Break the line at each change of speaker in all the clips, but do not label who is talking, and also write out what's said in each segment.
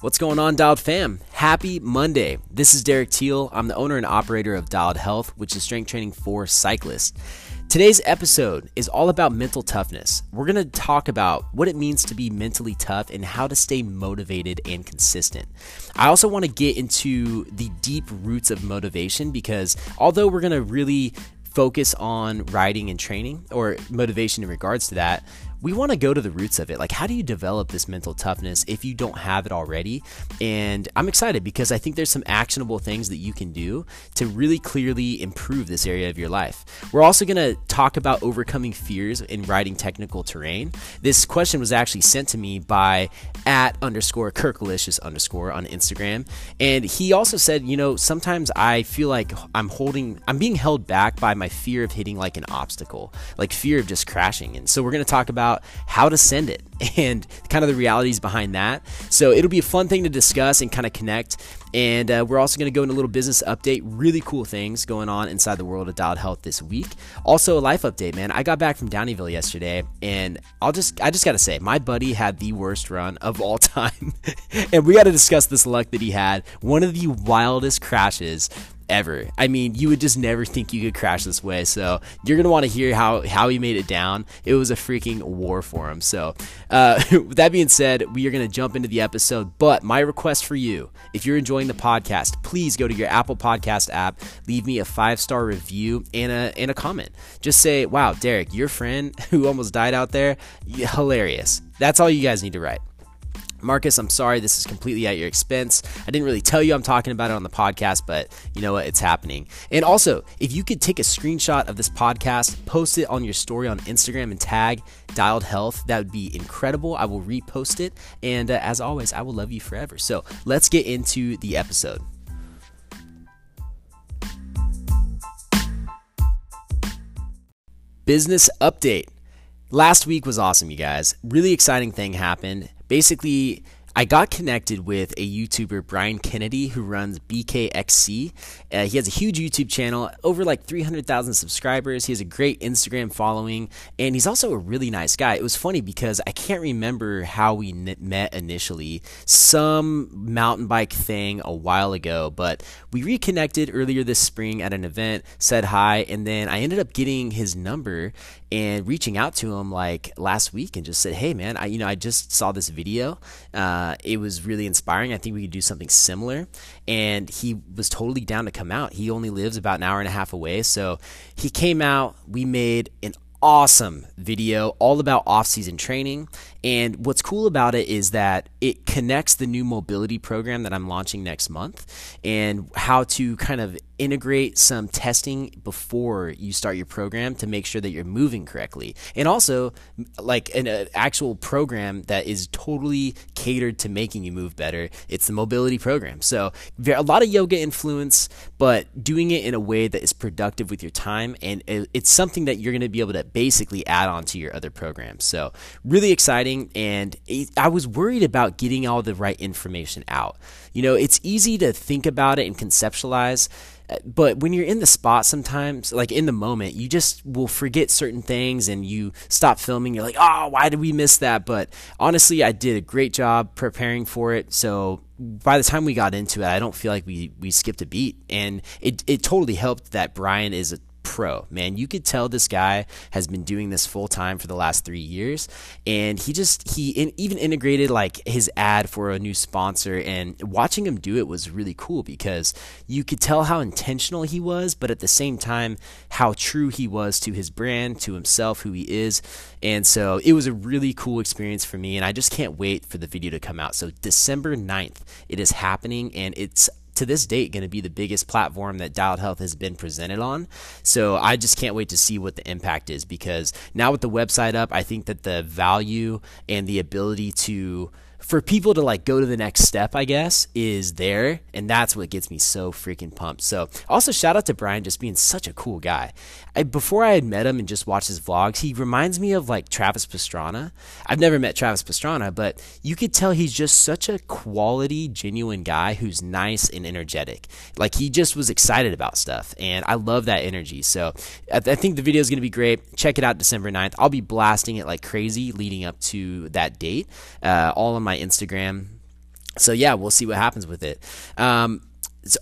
What's going on, Dialed fam? Happy Monday. This is Derek Teal. I'm the owner and operator of Dialed Health, which is strength training for cyclists. Today's episode is all about mental toughness. We're going to talk about what it means to be mentally tough and how to stay motivated and consistent. I also want to get into the deep roots of motivation because although we're going to really focus on riding and training or motivation in regards to that, we want to go to the roots of it. Like, how do you develop this mental toughness if you don't have it already? And I'm excited because I think there's some actionable things that you can do to really clearly improve this area of your life. We're also going to talk about overcoming fears in riding technical terrain. This question was actually sent to me by at underscore Kirkalicious underscore on Instagram. And he also said, you know, sometimes I feel like I'm holding, I'm being held back by my fear of hitting like an obstacle, like fear of just crashing. And so we're going to talk about how to send it and kind of the realities behind that. So it'll be a fun thing to discuss and kind of connect. And uh, we're also going to go into a little business update. Really cool things going on inside the world of Dialed Health this week. Also a life update, man. I got back from Downieville yesterday, and I'll just I just got to say, my buddy had the worst run of all time, and we got to discuss this luck that he had. One of the wildest crashes ever. I mean, you would just never think you could crash this way. So you're gonna want to hear how how he made it down. It was a freaking war for him. So uh, with that being said, we are gonna jump into the episode. But my request for you, if you're enjoying the podcast, please go to your Apple Podcast app, leave me a five star review and a and a comment. Just say, "Wow, Derek, your friend who almost died out there, hilarious." That's all you guys need to write. Marcus, I'm sorry this is completely at your expense. I didn't really tell you I'm talking about it on the podcast, but you know what? It's happening. And also, if you could take a screenshot of this podcast, post it on your story on Instagram and tag Dialed Health, that would be incredible. I will repost it. And uh, as always, I will love you forever. So let's get into the episode. Business update. Last week was awesome, you guys. Really exciting thing happened basically I got connected with a YouTuber, Brian Kennedy, who runs BKXC. Uh, he has a huge YouTube channel, over like 300,000 subscribers. He has a great Instagram following, and he's also a really nice guy. It was funny because I can't remember how we met initially, some mountain bike thing a while ago, but we reconnected earlier this spring at an event, said hi, and then I ended up getting his number and reaching out to him like last week and just said, "Hey, man, I you know I just saw this video. Uh, Uh, it was really inspiring. I think we could do something similar." And he was totally down to come out. He only lives about an hour and a half away, so he came out. We made an awesome video all about off-season training and what's cool about it is that it connects the new mobility program that I'm launching next month and how to kind of integrate some testing before you start your program to make sure that you're moving correctly. And also, like an, an actual program that is totally catered to making you move better. It's the mobility program. So, a lot of yoga influence, but doing it in a way that is productive with your time. And uh, it's something that you're going to be able to basically add on to your other programs. So, really exciting and I was worried about getting all the right information out. You know, it's easy to think about it and conceptualize, uh, but when you're in the spot sometimes, like in the moment, you just will forget certain things and you stop filming. You're like, oh, why did we miss that? But honestly, I did a great job preparing for it. So by the time we got into it, I don't feel like we, we skipped a beat. And it, it totally helped that Brian is a pro, man. You could tell this guy has been doing this full time for the last three years, and he just he in, even integrated like his ad for a new sponsor, and watching him do it was really cool because you could tell how intentional he was, but at the same time how true he was to his brand, to himself, who he is, and so it was a really cool experience for me, and I just can't wait for the video to come out. So December 9th, it is happening, and it's to this date going to be the biggest platform that Dialed Health has been presented on. So I just can't wait to see what the impact is because now with the website up, I think that the value and the ability to for people to like go to the next step, I guess, is there. And that's what gets me so freaking pumped. So, also shout out to Brian just being such a cool guy. I, before I had met him and just watched his vlogs, he reminds me of like Travis Pastrana. I've never met Travis Pastrana, but you could tell he's just such a quality, genuine guy who's nice and energetic. Like he just was excited about stuff. And I love that energy. So, I, I think the video is going to be great. Check it out December 9th. I'll be blasting it like crazy leading up to that date, uh, all on my Instagram so yeah, we'll see what happens with it. Um,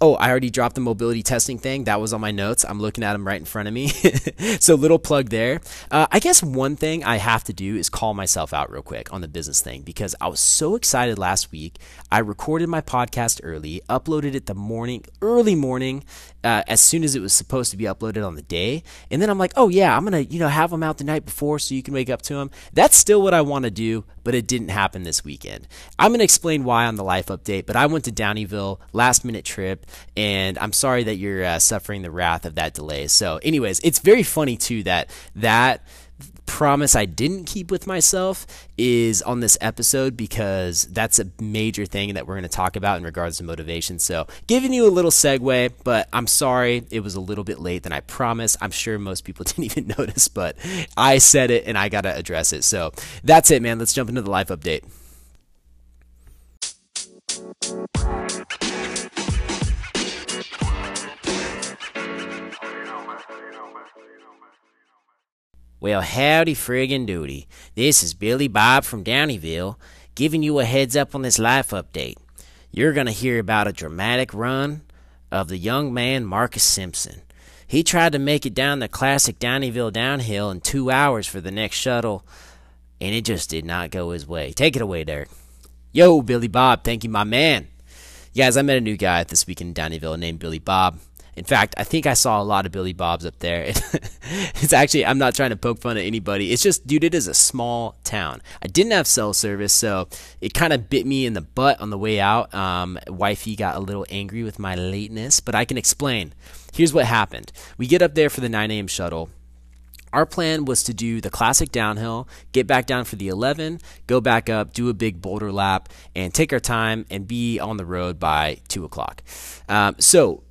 oh, I already dropped the mobility testing thing. That was on my notes. I'm looking at them right in front of me. so, little plug there. Uh, I guess one thing I have to do is call myself out real quick on the business thing because I was so excited last week. I recorded my podcast early, uploaded it the morning, early morning, uh, as soon as it was supposed to be uploaded on the day. And then I'm like, oh yeah, I'm gonna you know have them out the night before so you can wake up to them. That's still what I want to do, but it didn't happen this weekend. I'm gonna explain why on the life update. But I went to Downieville last minute trip, and I'm sorry that you're uh, suffering the wrath of that delay. So, anyways, it's very funny too that that promise I didn't keep with myself is on this episode because that's a major thing that we're going to talk about in regards to motivation. So, giving you a little segue, but I'm sorry it was a little bit late than I promised. I'm sure most people didn't even notice, but I said it and I got to address it. So, that's it, man. Let's jump into the life update.
Well, howdy friggin' doody. This is Billy Bob from Downieville giving you a heads up on this life update. You're gonna hear about a dramatic run of the young man Marcus Simpson. He tried to make it down the classic Downieville downhill in two hours for the next shuttle, and it just did not go his way. Take it away, Derek.
Yo, Billy Bob, thank you, my man. guys, I met a new guy this week in Downeyville named Billy Bob. In fact, I think I saw a lot of Billy Bobs up there. it's actually, I'm not trying to poke fun at anybody. It's just, dude, it is a small town. I didn't have cell service, so it kind of bit me in the butt on the way out. Um, wifey got a little angry with my lateness, but I can explain. Here's what happened. We get up there for the 9 a.m. shuttle. Our plan was to do the classic downhill, get back down for the 11, go back up, do a big boulder lap, and take our time and be on the road by 2 o'clock. Um, so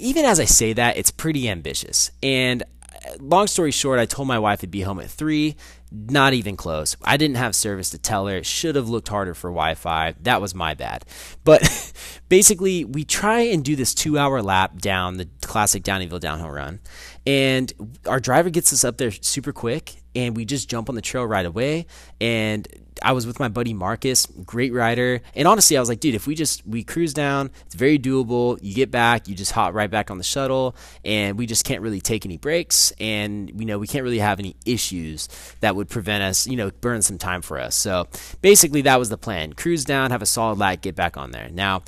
even as I say that, it's pretty ambitious. And uh, long story short, I told my wife I'd be home at three. Not even close. I didn't have service to tell her. It should have looked harder for Wi Fi. That was my bad. But basically, we try and do this two hour lap down the classic Downieville downhill run. And our driver gets us up there super quick. And we just jump on the trail right away. And I was with my buddy Marcus, great rider. And honestly, I was like, dude, if we just we cruise down, it's very doable. You get back, you just hop right back on the shuttle, and we just can't really take any breaks, and you know we can't really have any issues that would prevent us, you know, burn some time for us. So basically, that was the plan: cruise down, have a solid lap, get back on there. Now.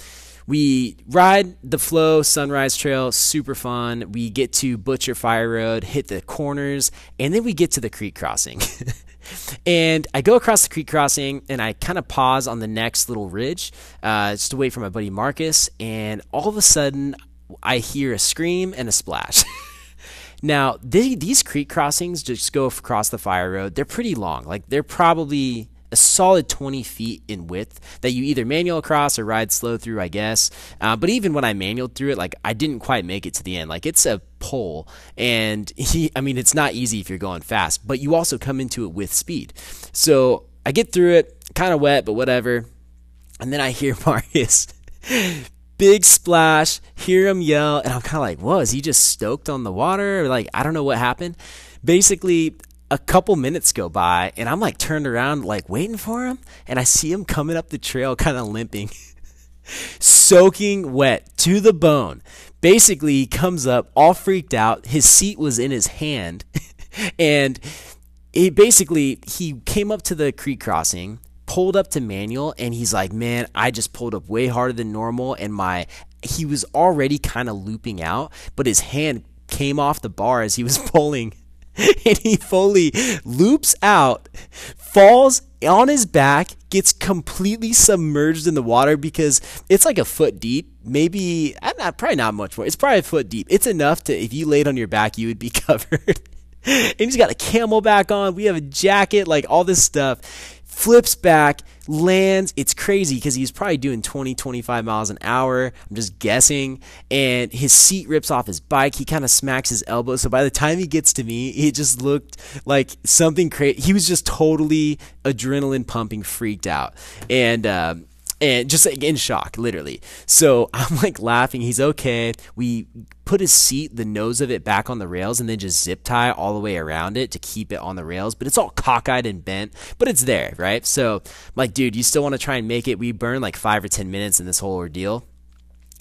We ride the Flow Sunrise Trail, super fun. We get to Butcher Fire Road, hit the corners, and then we get to the creek crossing. And I go across the creek crossing and I kind of pause on the next little ridge uh, just to wait for my buddy Marcus. And all of a sudden, I hear a scream and a splash. now, they, these creek crossings just go across the fire road. They're pretty long. Like, they're probably a solid 20 feet in width that you either manual across or ride slow through, I guess. Uh, but even when I manual through it, like I didn't quite make it to the end. Like it's a pole, and he, I mean, it's not easy if you're going fast, but you also come into it with speed. So I get through it, kind of wet, but whatever. And then I hear Marcus. Big splash, hear him yell, and I'm kind of like, whoa, is he just stoked on the water? like, I don't know what happened basically a couple minutes go by and I'm like turned around like waiting for him and I see him coming up the trail kind of limping soaking wet to the bone. Basically he comes up all freaked out his seat was in his hand and he basically he came up to the creek crossing pulled up to manual and he's like man I just pulled up way harder than normal and my he was already kind of looping out but his hand came off the bar as he was pulling and he fully loops out, falls on his back, gets completely submerged in the water because it's like a foot deep. Maybe, uh, not, probably not much more. It's probably a foot deep. It's enough to, if you laid on your back, you would be covered. and he's got a CamelBak on. We have a jacket, like all this stuff. Flips back, lands. It's crazy because he's probably doing 20, 25 miles an hour. I'm just guessing. And his seat rips off his bike. He kind of smacks his elbow. So by the time he gets to me, it just looked like something crazy. He was just totally adrenaline pumping, freaked out. And, uh, and just like in shock, literally. So I'm like laughing. He's okay. We put his seat, the nose of it back on the rails, and then just zip tie all the way around it to keep it on the rails. But it's all cockeyed and bent, but it's there, right? So I'm like, dude, you still want to try and make it? We burn like five or 10 minutes in this whole ordeal.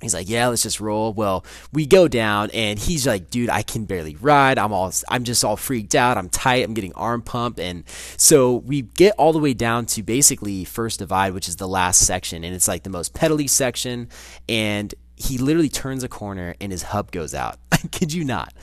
He's like, yeah, let's just roll. Well, we go down, and he's like, dude, I can barely ride. I'm all, I'm just all freaked out. I'm tight. I'm getting arm pump, and so we get all the way down to basically first divide, which is the last section, and it's like the most pedally section. And he literally turns a corner, and his hub goes out. Could you not.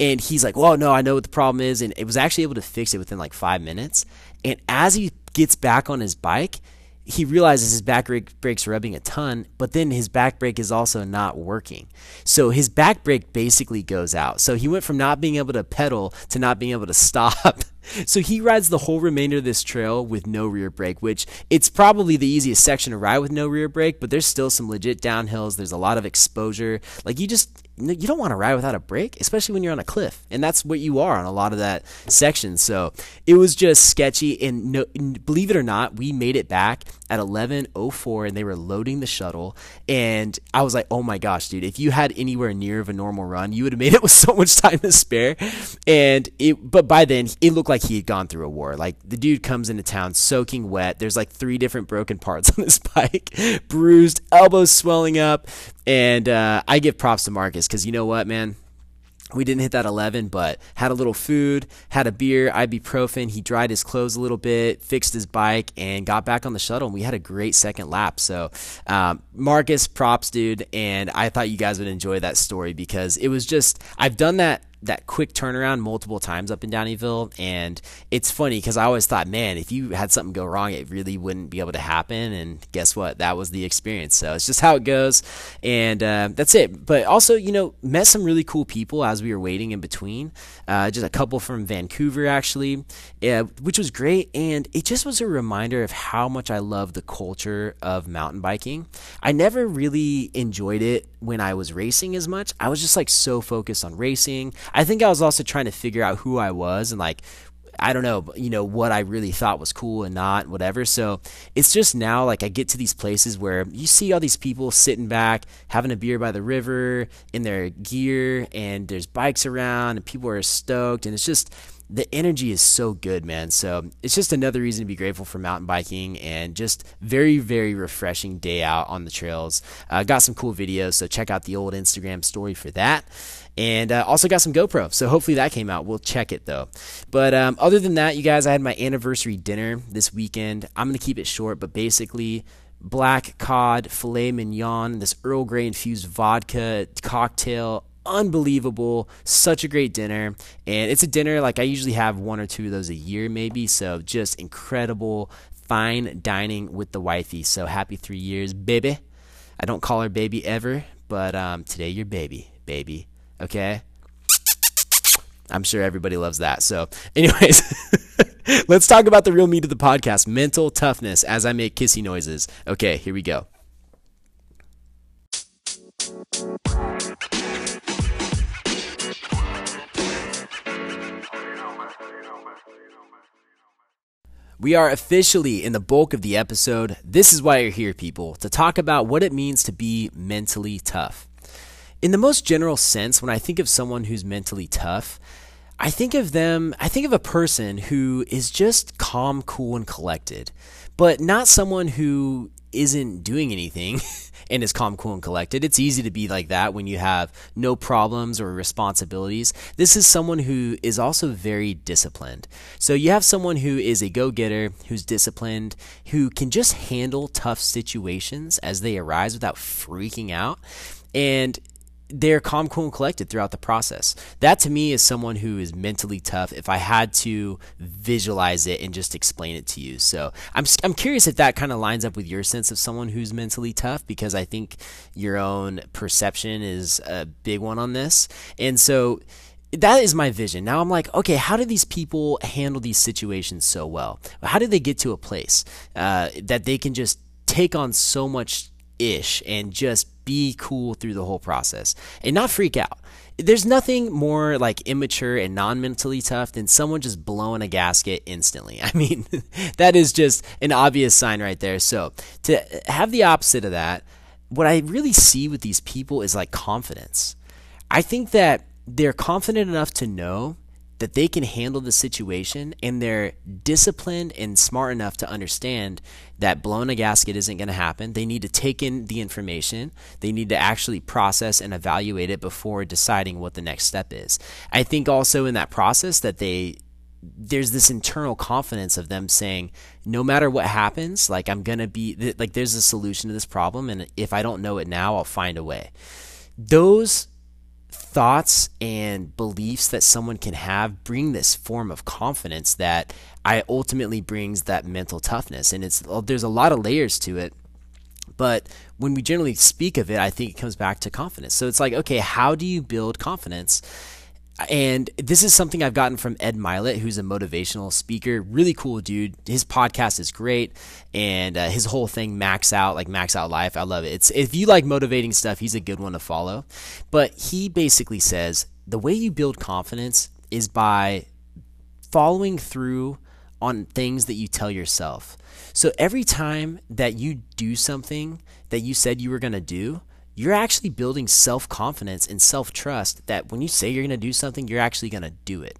And he's like, well, no, I know what the problem is, and it was actually able to fix it within like five minutes. And as he gets back on his bike, he realizes his back brake brake's rubbing a ton, but then his back brake is also not working. So his back brake basically goes out. So he went from not being able to pedal to not being able to stop. So he rides the whole remainder of this trail with no rear brake, which it's probably the easiest section to ride with no rear brake, but there's still some legit downhills. There's a lot of exposure. Like you just you don't want to ride without a brake, especially when you're on a cliff, and that's what you are on a lot of that section. So it was just sketchy, and no, believe it or not, we made it back at 11:04, and they were loading the shuttle, and I was like, oh my gosh, dude, if you had anywhere near of a normal run, you would have made it with so much time to spare, and it. But by then, it looked like he had gone through a war. Like the dude comes into town soaking wet. There's like three different broken parts on his bike, bruised, elbows swelling up, and uh, I give props to Marcus because you know what, man? We didn't hit that 11, but had a little food, had a beer, ibuprofen. He dried his clothes a little bit, fixed his bike, and got back on the shuttle. And we had a great second lap. So, um, Marcus, props, dude. And I thought you guys would enjoy that story because it was just, I've done that that quick turnaround multiple times up in Downieville. and it's funny because I always thought, man, if you had something go wrong, it really wouldn't be able to happen. And guess what? That was the experience. So it's just how it goes, and uh, that's it. But also, you know, met some really cool people as we were waiting in between. Uh, just a couple from Vancouver actually, uh, which was great, and it just was a reminder of how much I love the culture of mountain biking. I never really enjoyed it when I was racing as much. I was just like so focused on racing. I think I was also trying to figure out who I was and like I don't know, you know, what I really thought was cool and not, whatever. So it's just now like I get to these places where you see all these people sitting back, having a beer by the river in their gear, and there's bikes around, and people are stoked, and it's just the energy is so good, man. So it's just another reason to be grateful for mountain biking and just very, very refreshing day out on the trails. Uh, got some cool videos, so check out the old Instagram story for that. And uh, also got some GoPro, so hopefully that came out. We'll check it though. But um, other than that, you guys, I had my anniversary dinner this weekend. I'm gonna keep it short, but basically black cod, filet mignon, this Earl Grey infused vodka cocktail, unbelievable. Such a great dinner. And it's a dinner like I usually have one or two of those a year, maybe. So just incredible, fine dining with the wifey. So happy three years, baby. I don't call her baby ever, but um, today you're baby, baby. Okay? I'm sure everybody loves that. So, anyways, let's talk about the real meat of the podcast mental toughness as I make kissy noises. Okay, here we go. We are officially in the bulk of the episode. This is why you're here, people, to talk about what it means to be mentally tough. In the most general sense, when I think of someone who's mentally tough, I think of them, I think of a person who is just calm, cool, and collected, but not someone who isn't doing anything and is calm, cool, and collected. It's easy to be like that when you have no problems or responsibilities. This is someone who is also very disciplined. So you have someone who is a go getter, who's disciplined, who can just handle tough situations as they arise without freaking out. And they're calm, cool, and collected throughout the process. That to me is someone who is mentally tough. If I had to visualize it and just explain it to you, so I'm I'm curious if that kind of lines up with your sense of someone who's mentally tough because I think your own perception is a big one on this, and so that is my vision. Now I'm like, okay, how do these people handle these situations so well? How do they get to a place uh, that they can just take on so much ish and just be cool through the whole process and not freak out. there's nothing more like immature and non-mentally tough than someone just blowing a gasket instantly. I mean, that is just an obvious sign right there. So to have the opposite of that, what I really see with these people is like confidence. I think that they're confident enough to know that they can handle the situation and they're disciplined and smart enough to understand that blowing a gasket isn't going to happen. They need to take in the information. They need to actually process and evaluate it before deciding what the next step is. I think also in that process that they there's this internal confidence of them saying no matter what happens like i'm going to be like there's a solution to this problem and if i don't know it now i'll find a way those thoughts and beliefs that someone can have bring this form of confidence that I ultimately brings that mental toughness. And it's uh, there's a lot of layers to it but when we generally speak of it I think it comes back to confidence. So it's like okay how do you build confidence and this is something I've gotten from Ed Mylett, who's a motivational speaker. Really cool dude. His podcast is great, and uh, his whole thing, Max Out, like Max Out Life. I love it. It's if you like motivating stuff, he's a good one to follow. But he basically says the way you build confidence is by following through on things that you tell yourself. So every time that you do something that you said you were going to do, you're actually building self confidence and self trust that when you say you're going to do something, you're actually going to do it.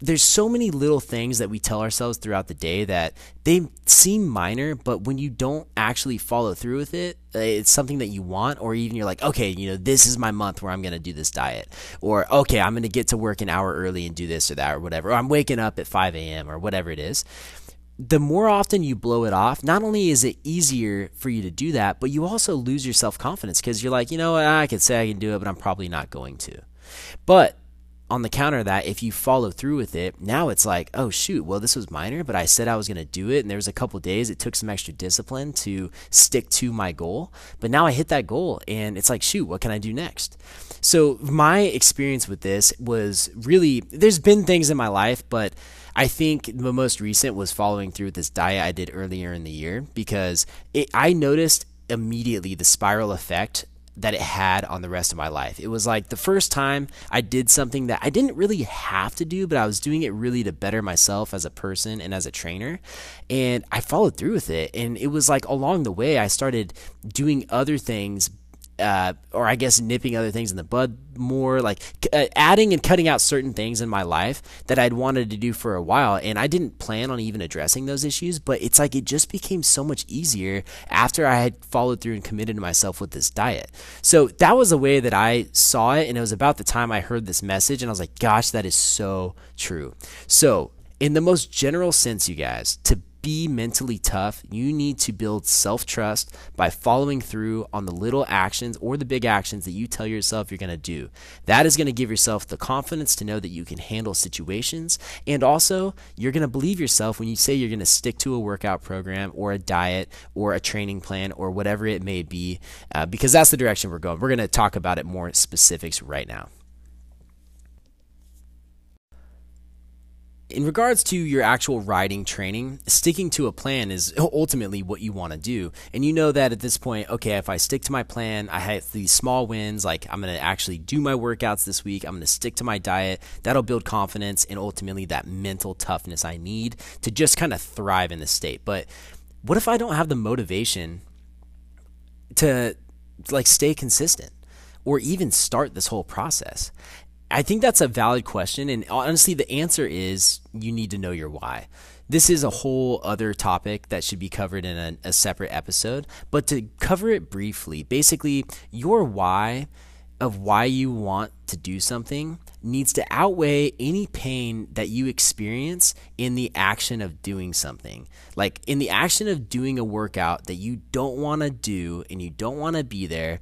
There's so many little things that we tell ourselves throughout the day that they seem minor, but when you don't actually follow through with it, uh, it's something that you want, or even you're like, okay, you know, this is my month where I'm going to do this diet, or okay, I'm going to get to work an hour early and do this or that or whatever, or I'm waking up at 5 a.m. or whatever it is the more often you blow it off, not only is it easier for you to do that, but you also lose your self confidence because you're like, you know what, I could say I can do it, but I'm probably not going to. But on the counter of that, if you follow through with it, now it's like, oh shoot, well this was minor, but I said I was going to do it, and there was a couple days it took some extra discipline to stick to my goal, but now I hit that goal, and it's like, shoot, what can I do next? So my experience with this was really, there's been things in my life, but I think the most recent was following through with this diet I did earlier in the year because it, I noticed immediately the spiral effect that it had on the rest of my life. It was like the first time I did something that I didn't really have to do, but I was doing it really to better myself as a person and as a trainer. And I followed through with it. And it was like along the way, I started doing other things uh, or I guess nipping other things in the bud more, like uh, adding and cutting out certain things in my life that I'd wanted to do for a while. And I didn't plan on even addressing those issues, but it's like it just became so much easier after I had followed through and committed myself with this diet. So that was the way that I saw it. And it was about the time I heard this message, and I was like, gosh, that is so true. So, in the most general sense, you guys, to be mentally tough, you need to build self trust by following through on the little actions or the big actions that you tell yourself you're going to do. That is going to give yourself the confidence to know that you can handle situations. And also, you're going to believe yourself when you say you're going to stick to a workout program or a diet or a training plan or whatever it may be, uh, because that's the direction we're going. We're going to talk about it more in specifics right now. In regards to your actual riding training, sticking to a plan is ultimately what you want to do. And you know that at this point, okay, if I stick to my plan, I have these small wins, like I'm going to actually do my workouts this week, I'm going to stick to my diet. That'll build confidence and ultimately that mental toughness I need to just kind of thrive in this state. But what if I don't have the motivation to like stay consistent? or even start this whole process? I think that's a valid question. And honestly, the answer is you need to know your why. This is a whole other topic that should be covered in a, a separate episode. But to cover it briefly, basically, your why of why you want to do something needs to outweigh any pain that you experience in the action of doing something. Like in the action of doing a workout that you don't want to do and you don't want to be there,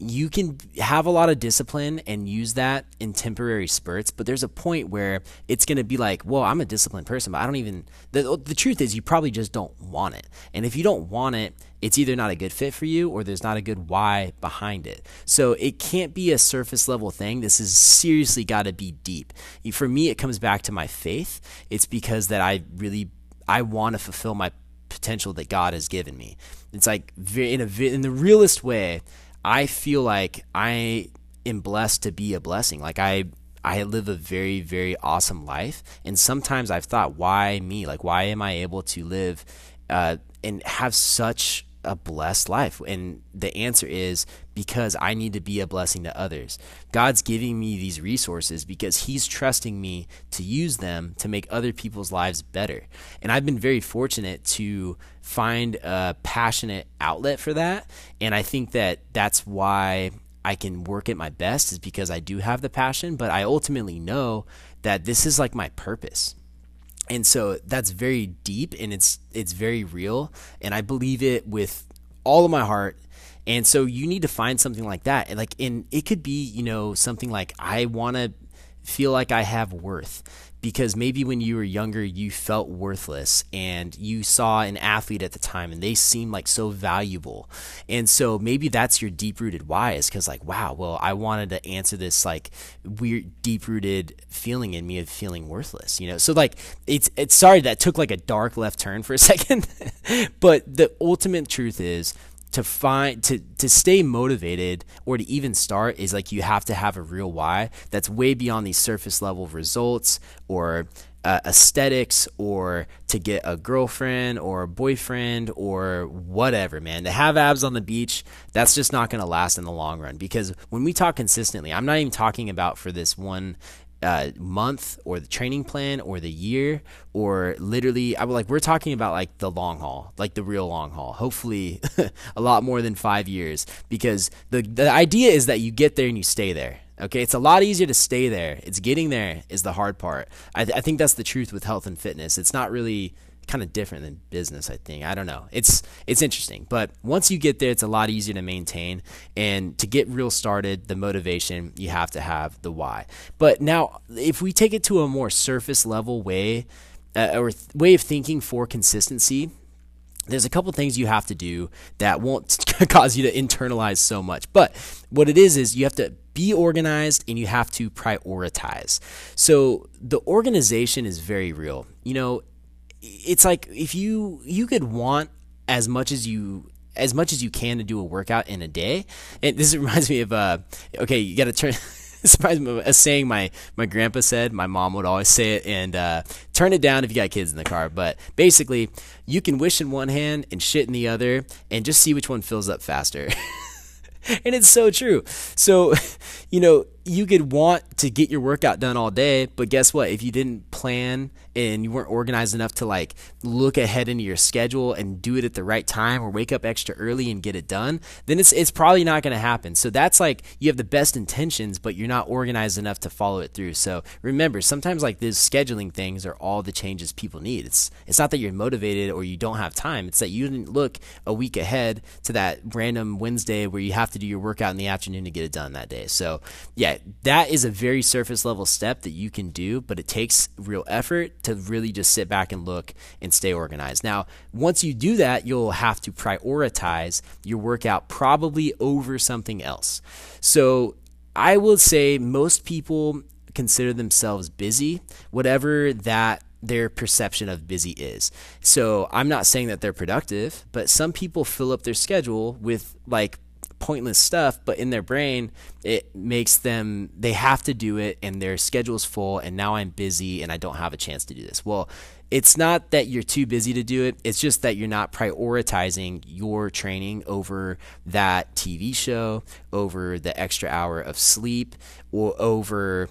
you can have a lot of discipline and use that in temporary spurts, but there's a point where it's going to be like, well, I'm a disciplined person, but I don't even. The, the truth is, you probably just don't want it. And if you don't want it, it's either not a good fit for you or there's not a good why behind it. So it can't be a surface level thing. This has seriously got to be deep. For me, it comes back to my faith. It's because that I really I want to fulfill my potential that God has given me. It's like in a in the realest way. I feel like I am blessed to be a blessing. Like I I live a very very awesome life, and sometimes I've thought, why me? Like why am I able to live uh, and have such a blessed life? And the answer is because I need to be a blessing to others. God's giving me these resources because He's trusting me to use them to make other people's lives better. And I've been very fortunate to find a passionate outlet for that. And I think that that's why I can work at my best is because I do have the passion, but I ultimately know that this is like my purpose and so that's very deep and it's it's very real. And i believe it with all of my heart. And so you need to find something like that. Like and it could be you know something like i want to feel like i have worth because maybe when you were younger you felt worthless and you saw an athlete at the time and they seemed like so valuable. And so maybe that's your deep rooted why is because like wow well i wanted to answer this like weird deep rooted feeling in me of feeling worthless you know? So like it's it's sorry that took like a dark left turn for a second. But the ultimate truth is to find to to stay motivated or to even start is like you have to have a real why that's way beyond these surface level results or uh, aesthetics or to get a girlfriend or a boyfriend or whatever man. To have abs on the beach that's just not going to last in the long run because when we talk consistently i'm not even talking about for this one uh, month or the training plan or the year or literally I would like we're talking about like the long haul like the real long haul. Hopefully a lot more than five years because the the idea is that you get there and you stay there okay? It's a lot easier to stay there. It's getting there is the hard part. I, th- I think that's the truth with health and fitness. It's not really kind of different than business i think i don't know it's it's interesting but once you get there it's a lot easier to maintain and to get real started the motivation you have to have the why but now if we take it to a more surface level way uh, or th- way of thinking for consistency there's a couple things you have to do that won't cause you to internalize so much. But what it is is you have to be organized and you have to prioritize. So the organization is very real. You know, it's like if you you could want as much as you as much as you can to do a workout in a day. And this reminds me of uh okay, you got to turn surprised me a saying my my grandpa said. My mom would always say it, and uh, turn it down if you got kids in the car. But basically, you can wish in one hand and shit in the other, and just see which one fills up faster. and it's so true. So, you know, you could want to get your workout done all day, but guess what? If you didn't plan and you weren't organized enough to like look ahead into your schedule and do it at the right time or wake up extra early and get it done, then it's it's probably not going to happen. So that's like you have the best intentions, but you're not organized enough to follow it through. So remember, sometimes like these scheduling things are all the changes people need. It's it's not that you're motivated or you don't have time. It's that you didn't look a week ahead to that random Wednesday where you have to do your workout in the afternoon to get it done that day. So yeah, that is a very surface level step that you can do, but it takes real effort to really just sit back and look and stay organized. Now, once you do that, you'll have to prioritize your workout probably over something else. So I will say most people consider themselves busy, whatever that their perception of busy is. So I'm not saying that they're productive, but some people fill up their schedule with like pointless stuff, but in their brain, it makes them, they have to do it and their schedule's full and now I'm busy and I don't have a chance to do this. Well, it's not that you're too busy to do it. It's just that you're not prioritizing your training over that TV show, over the extra hour of sleep, or over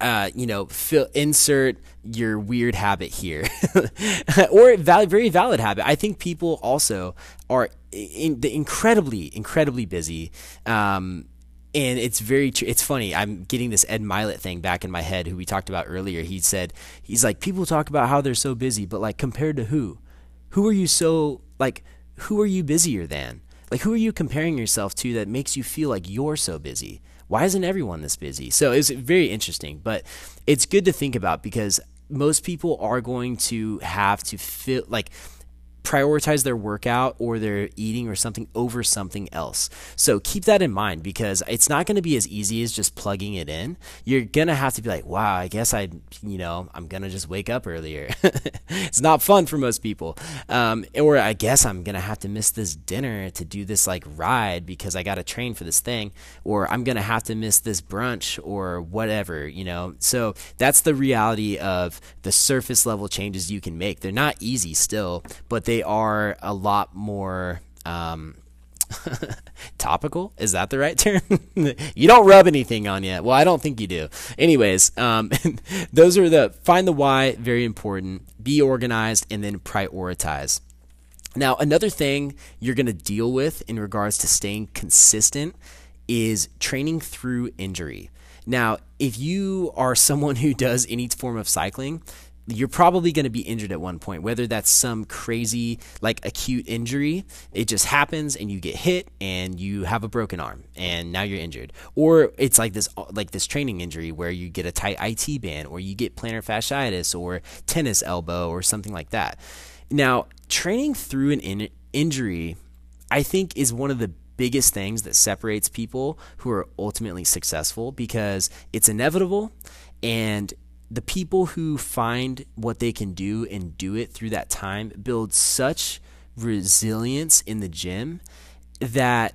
uh, you know, fill, insert your weird habit here, or val- very valid habit. I think people also are in, incredibly, incredibly busy. Um, and it's very tr- it's funny i'm getting this ed mylett thing back in my head who we talked about earlier he said he's like people talk about how they're so busy but like compared to who who are you so like who are you busier than like who are you comparing yourself to that makes you feel like you're so busy why isn't everyone this busy? So it's very interesting, but it's good to think about because most people are going to have to feel like prioritize their workout or their eating or something over something else. So keep that in mind because it's not going to be as easy as just plugging it in. You're going to have to be like, wow, I guess I, you know, I'm going to just wake up earlier. it's not fun for most people. Um, or I guess I'm going to have to miss this dinner to do this like ride because I got to train for this thing. Or I'm going to have to miss this brunch or whatever, you know. So that's the reality of the surface level changes you can make. They're not easy still, but they are a lot more um, topical. Is that the right term? you don't rub anything on yet. Well, I don't think you do. Anyways, um, those are the find the why, very important. Be organized and then prioritize. Now, another thing you're going to deal with in regards to staying consistent is training through injury. Now, if you are someone who does any form of cycling, you're probably going to be injured at one point, whether that's some crazy, like acute injury, it just happens and you get hit and you have a broken arm and now you're injured. Or it's like this, like this training injury where you get a tight IT band or you get plantar fasciitis or tennis elbow or something like that. Now, training through an in- injury, I think, is one of the biggest things that separates people who are ultimately successful because it's inevitable and the people who find what they can do and do it through that time build such resilience in the gym that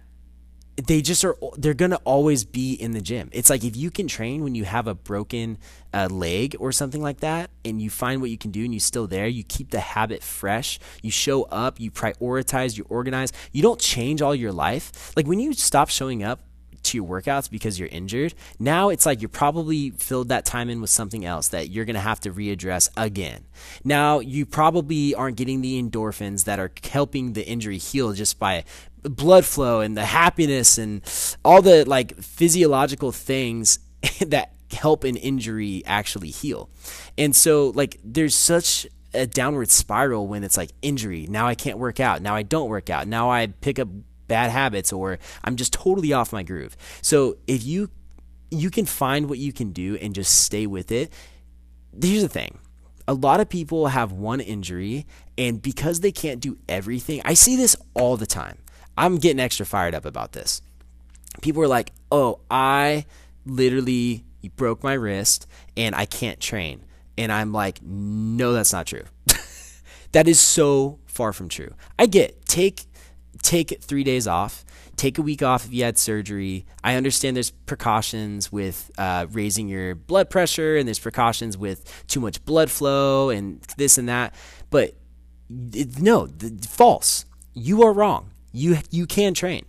they just are they're going to always be in the gym. It's like if you can train when you have a broken uh, leg or something like that and you find what you can do and you're still there, you keep the habit fresh, you show up, you prioritize, you organize. You don't change all your life. Like when you stop showing up to your workouts because you're injured, now it's like you're probably filled that time in with something else that you're going to have to readdress again. Now, you probably aren't getting the endorphins that are helping the injury heal just by blood flow and the happiness and all the like physiological things that help an injury actually heal. And so like there's such a downward spiral when it's like injury. Now I can't work out. Now I don't work out. Now I pick up bad habits or I'm just totally off my groove. So if you you can find what you can do and just stay with it. Here's the thing. A lot of people have one injury and because they can't do everything, I see this all the time. I'm getting extra fired up about this. People are like, "Oh, I literally broke my wrist and I can't train." And I'm like, "No, that's not true." that is so far from true. I get take take three days off. Take a week off if you had surgery. I understand there's precautions with uh, raising your blood pressure, and there's precautions with too much blood flow and this and that. But it, no, the, false. You are wrong. You you can train.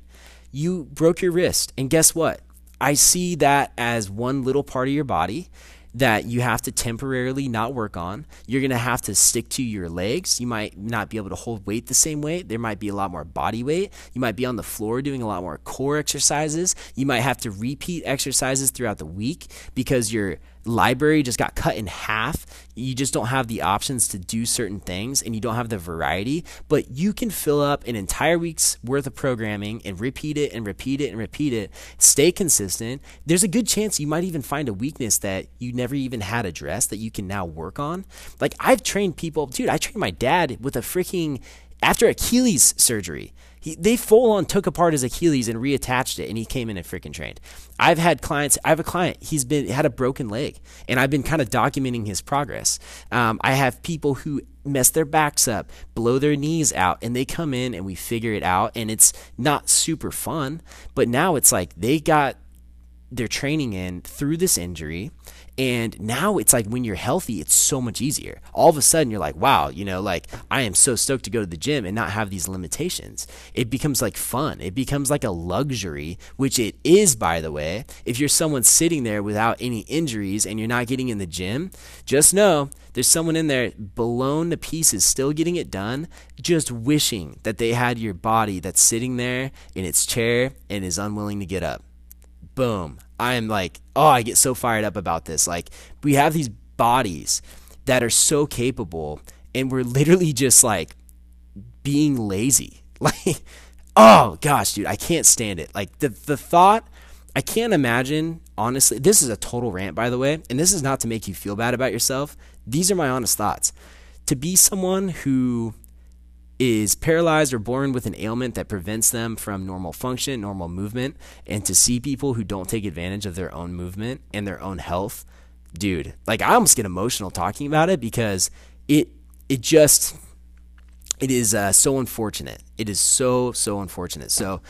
You broke your wrist, and guess what? I see that as one little part of your body that you have to temporarily not work on. You're going to have to stick to your legs. You might not be able to hold weight the same way. There might be a lot more body weight. You might be on the floor doing a lot more core exercises. You might have to repeat exercises throughout the week because you're library just got cut in half. You just don't have the options to do certain things and you don't have the variety, but you can fill up an entire week's worth of programming and repeat it and repeat it and repeat it. Stay consistent. There's a good chance you might even find a weakness that you never even had addressed that you can now work on. Like I've trained people, dude, I trained my dad with a freaking after Achilles surgery. He, they full on took apart his Achilles and reattached it, and he came in and freaking trained. I've had clients. I have a client. He's been had a broken leg, and I've been kind of documenting his progress. Um, I have people who mess their backs up, blow their knees out, and they come in and we figure it out, and it's not super fun. But now it's like they got their training in through this injury and now it's like when you're healthy, it's so much easier. All of a sudden, you're like, wow, you know, like I am so stoked to go to the gym and not have these limitations. It becomes like fun. It becomes like a luxury, which it is, by the way. If you're someone sitting there without any injuries and you're not getting in the gym, just know there's someone in there blown to pieces, still getting it done, just wishing that they had your body that's sitting there in its chair and is unwilling to get up boom. I am like, oh, I get so fired up about this. Like, we have these bodies that are so capable, and we're literally just like being lazy. Like, oh gosh, dude, I can't stand it. Like, the, the thought, I can't imagine, honestly, this is a total rant, by the way, and this is not to make you feel bad about yourself. These are my honest thoughts. To be someone who is paralyzed or born with an ailment that prevents them from normal function, normal movement, and to see people who don't take advantage of their own movement and their own health, dude, like I almost get emotional talking about it because it it just it is uh, so unfortunate. It is so so unfortunate. So,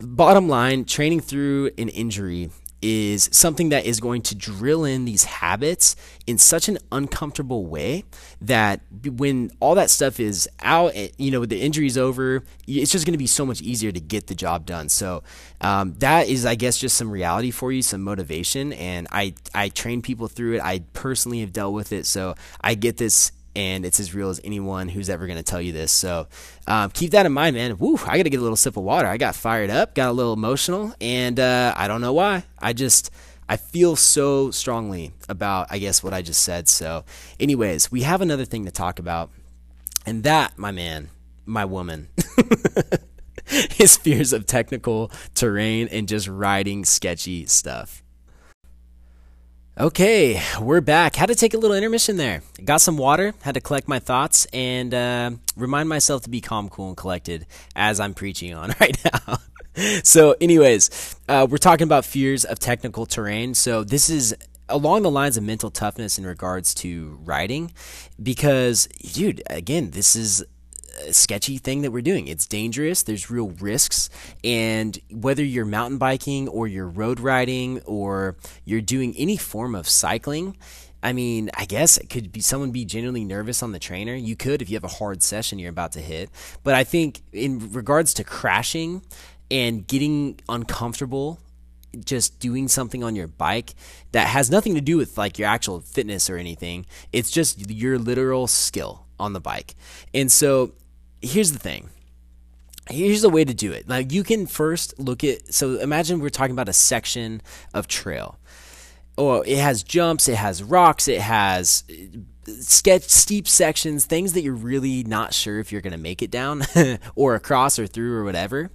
bottom line, training through an injury is something that is going to drill in these habits in such an uncomfortable way that when all that stuff is out, eh, you know, with the injury's over, it's just going to be so much easier to get the job done. So um, that is, I guess, just some reality for you, some motivation. And I, I train people through it. I personally have dealt with it. So I get this and it's as real as anyone who's ever going to tell you this. So um, keep that in mind, man. Woo, I got to get a little sip of water. I got fired up, got a little emotional, and uh, I don't know why. I just. I feel so strongly about, I guess, what I just said. So, anyways, we have another thing to talk about. And that, my man, my woman, his fears of technical terrain and just riding sketchy stuff. Okay, we're back. Had to take a little intermission there. Got some water, had to collect my thoughts, and uh, remind myself to be calm, cool, and collected as I'm preaching on right now. so, anyways, uh, we're talking about fears of technical terrain. So, this is along the lines of mental toughness in regards to riding, because, dude, again, this is sketchy thing that we're doing. It's dangerous. There's real risks. And whether you're mountain biking or you're road riding or you're doing any form of cycling, I mean, I guess it could be someone be genuinely nervous on the trainer. You could if you have a hard session you're about to hit. But I think in regards to crashing and getting uncomfortable just doing something on your bike that has nothing to do with like your actual fitness or anything. It's just your literal skill on the bike. And so here's the thing. Here's the way to do it. Like you can first look at so imagine we're talking about a section of trail. Or it has jumps, it has rocks, it has uh, sketch steep sections, things that you're really not sure if you're going to make it down or across or through or whatever.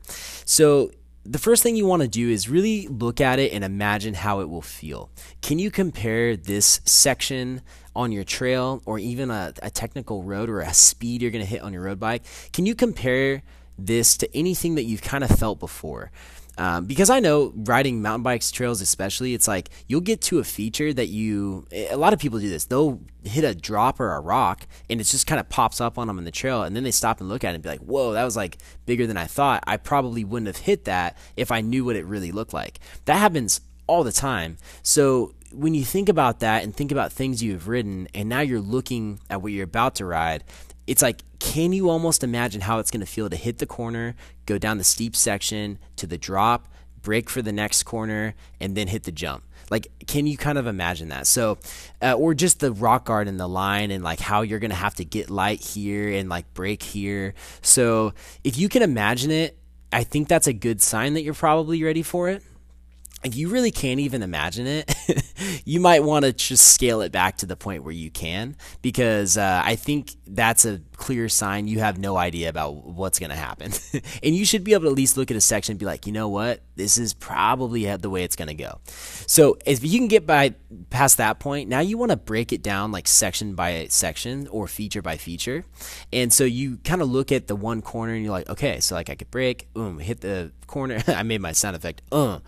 So the first thing you want to do is really look at it and imagine how it will feel. Can you compare this section on your trail or even a, a technical road or a speed you're going to hit on your road bike? Can you compare this to anything that you've kind of felt before? Um, because I know riding mountain bikes, trails especially, it's like you'll get to a feature that you. A lot of people do this. They'll hit a drop or a rock, and it just kind of pops up on them in the trail, and then they stop and look at it and be like, "Whoa, that was like bigger than I thought. I probably wouldn't have hit that if I knew what it really looked like." That happens all the time. So when you think about that and think about things you've ridden, and now you're looking at what you're about to ride, it's like, can you almost imagine how it's going to feel to hit the corner, go down the steep section to the drop, brake for the next corner, and then hit the jump? Like, can you kind of imagine that? So, uh, or just the rock guard and the line, and like how you're going to have to get light here and like brake here. So, if you can imagine it, I think that's a good sign that you're probably ready for it you really can't even imagine it, you might want to just scale it back to the point where you can, because uh, I think that's a clear sign you have no idea about what's going to happen. and you should be able to at least look at a section and be like, you know what, this is probably the way it's going to go. So if you can get by past that point, now you want to break it down like section by section or feature by feature. And so you kind of look at the one corner and you're like, okay, so like I could brake, boom, hit the corner. I made my sound effect. Uh,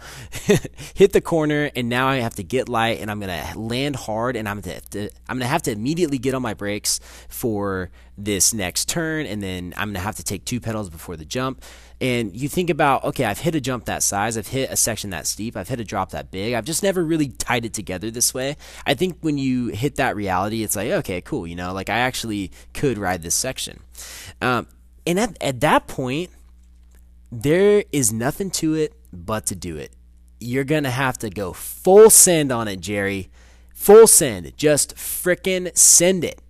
hit the corner, and now I have to get light, and I'm gonna land hard, and I'm gonna I'm gonna have to immediately get on my brakes for this next turn, and then I'm gonna have to take two pedals before the jump. And you think about, okay, I've hit a jump that size, I've hit a section that steep, I've hit a drop that big. I've just never really tied it together this way. I think when you hit that reality, it's like, okay, cool, you know, like I actually could ride this section. Um, and at, at that point, there is nothing to it but to do it. You're going to have to go full send on it, Jerry. Full send. Just fricking send it.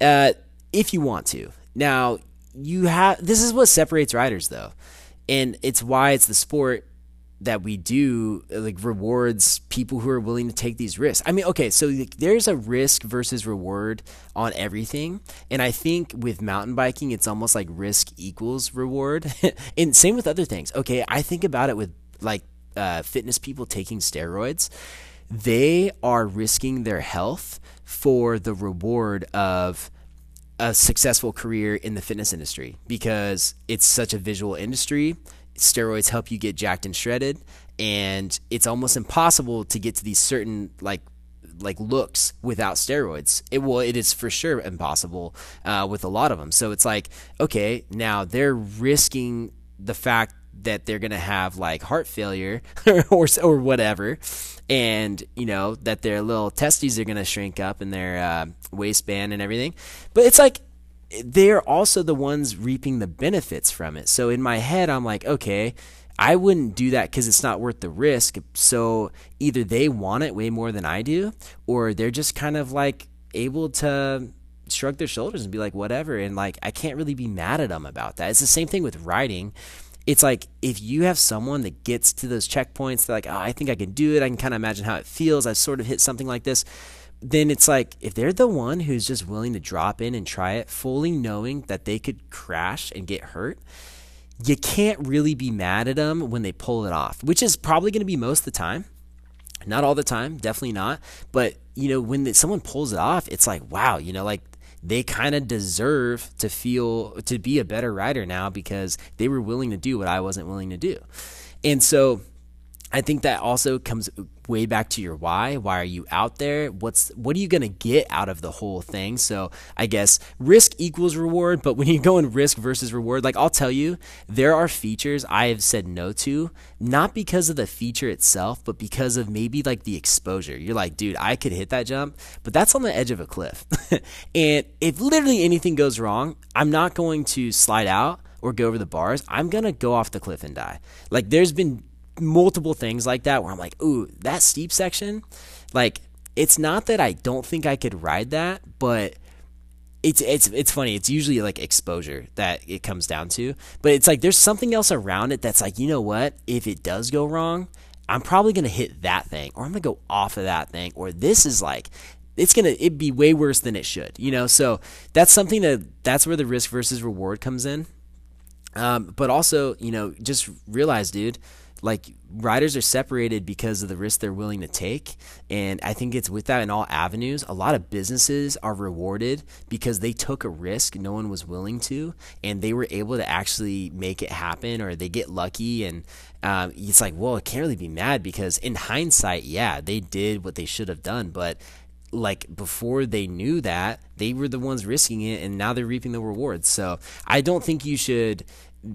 Uh, if you want to. Now, you have this is what separates riders though. And it's why it's the sport that we do like rewards people who are willing to take these risks. I mean, okay, so like, there's a risk versus reward on everything, and I think with mountain biking, it's almost like risk equals reward, and same with other things. Okay, I think about it with like uh, fitness people taking steroids. They are risking their health for the reward of a successful career in the fitness industry because it's such a visual industry. Steroids help you get jacked and shredded, and it's almost impossible to get to these certain like like looks without steroids. It will it is for sure impossible uh, with a lot of them. So it's like okay, now they're risking the fact that they're gonna have like heart failure or or whatever, and you know that their little testes are gonna shrink up in their uh, waistband and everything. But it's like they're also the ones reaping the benefits from it. So in my head, I'm like, okay, I wouldn't do that because it's not worth the risk. So either they want it way more than I do, or they're just kind of like able to shrug their shoulders and be like, whatever. And like, I can't really be mad at them about that. It's the same thing with writing. It's like if you have someone that gets to those checkpoints, they're like, oh, I think I can do it. I can kind of imagine how it feels. I've sort of hit something like this then it's like if they're the one who's just willing to drop in and try it fully knowing that they could crash and get hurt you can't really be mad at them when they pull it off which is probably going to be most of the time not all the time definitely not but you know when the, someone pulls it off it's like wow you know like they kind of deserve to feel to be a better rider now because they were willing to do what I wasn't willing to do and so I think that also comes way back to your why. Why are you out there? What's what are you going to get out of the whole thing? So, I guess risk equals reward, but when you go in risk versus reward, like I'll tell you, there are features I have said no to, not because of the feature itself, but because of maybe like the exposure. You're like, dude, I could hit that jump, but that's on the edge of a cliff. and if literally anything goes wrong, I'm not going to slide out or go over the bars, I'm gonna go off the cliff and die. Like there's been multiple things like that where I'm like, ooh, that steep section, like it's not that I don't think I could ride that, but it's it's it's funny. It's usually like exposure that it comes down to, but it's like there's something else around it that's like, you know what? If it does go wrong, I'm probably gonna hit that thing, or I'm gonna go off of that thing, or this is like it's gonna it be way worse than it should, you know. So that's something that that's where the risk versus reward comes in. Um, but also, you know, just realize, dude, like riders are separated because of the risk they're willing to take and i think it's with that in all avenues a lot of businesses are rewarded because they took a risk no one was willing to and they were able to actually make it happen or they get lucky and um, it's like well it can't really be mad because in hindsight yeah they did what they should have done but like before they knew that they were the ones risking it and now they're reaping the rewards. So i don't think you should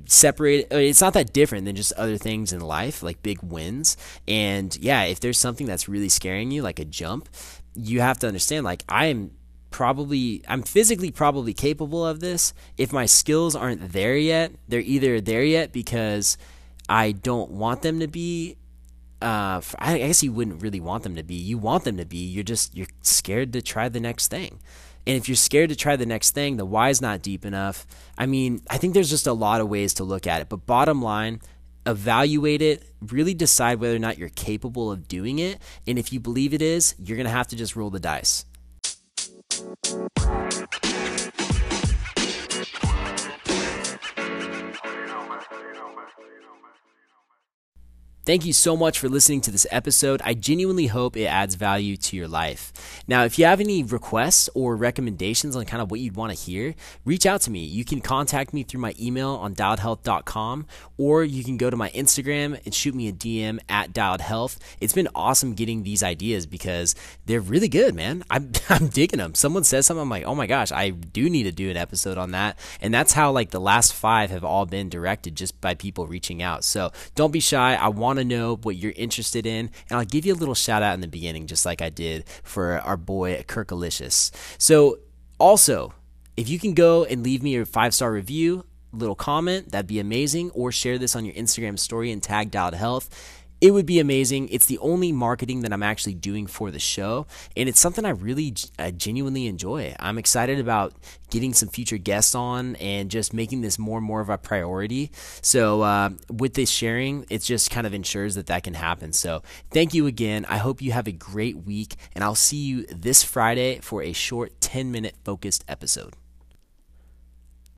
separate it's not that different than just other things in life like big wins. And yeah if there's something that's really scaring you like a jump you have to understand like i'm probably i'm physically probably capable of this. If my skills aren't there yet they're either there yet because i don't want them to be uh, I guess you wouldn't really want them to be. You want them to be. You're just you're scared to try the next thing. And if you're scared to try the next thing, the why's not deep enough. I mean, I think there's just a lot of ways to look at it. But bottom line, evaluate it, really decide whether or not you're capable of doing it. And if you believe it is, you're going to have to just roll the dice. Thank you so much for listening to this episode. I genuinely hope it adds value to your life. Now, if you have any requests or recommendations on kind of what you'd want to hear, reach out to me. You can contact me through my email on dialedhealth.com or you can go to my Instagram and shoot me a DM at dialedhealth. It's been awesome getting these ideas because they're really good, man. I'm, I'm digging them. Someone says something, I'm like, oh my gosh, I do need to do an episode on that. And that's how like the last five have all been directed just by people reaching out. So don't be shy. I want want to know what you're interested in, and I'll give you a little shout out in the beginning, just like I did for our boy Kirkalicious. So, also, if you can go and leave me a five star review, little comment, that'd be amazing, or share this on your Instagram story and tag Dialed Health it would be amazing. It's the only marketing that I'm actually doing for the show, and it's something I really uh, genuinely enjoy. I'm excited about getting some future guests on and just making this more and more of a priority. So, uh, with this sharing, it just kind of ensures that that can happen. So, thank you again. I hope you have a great week, and I'll see you this Friday for a short 10 minute focused episode.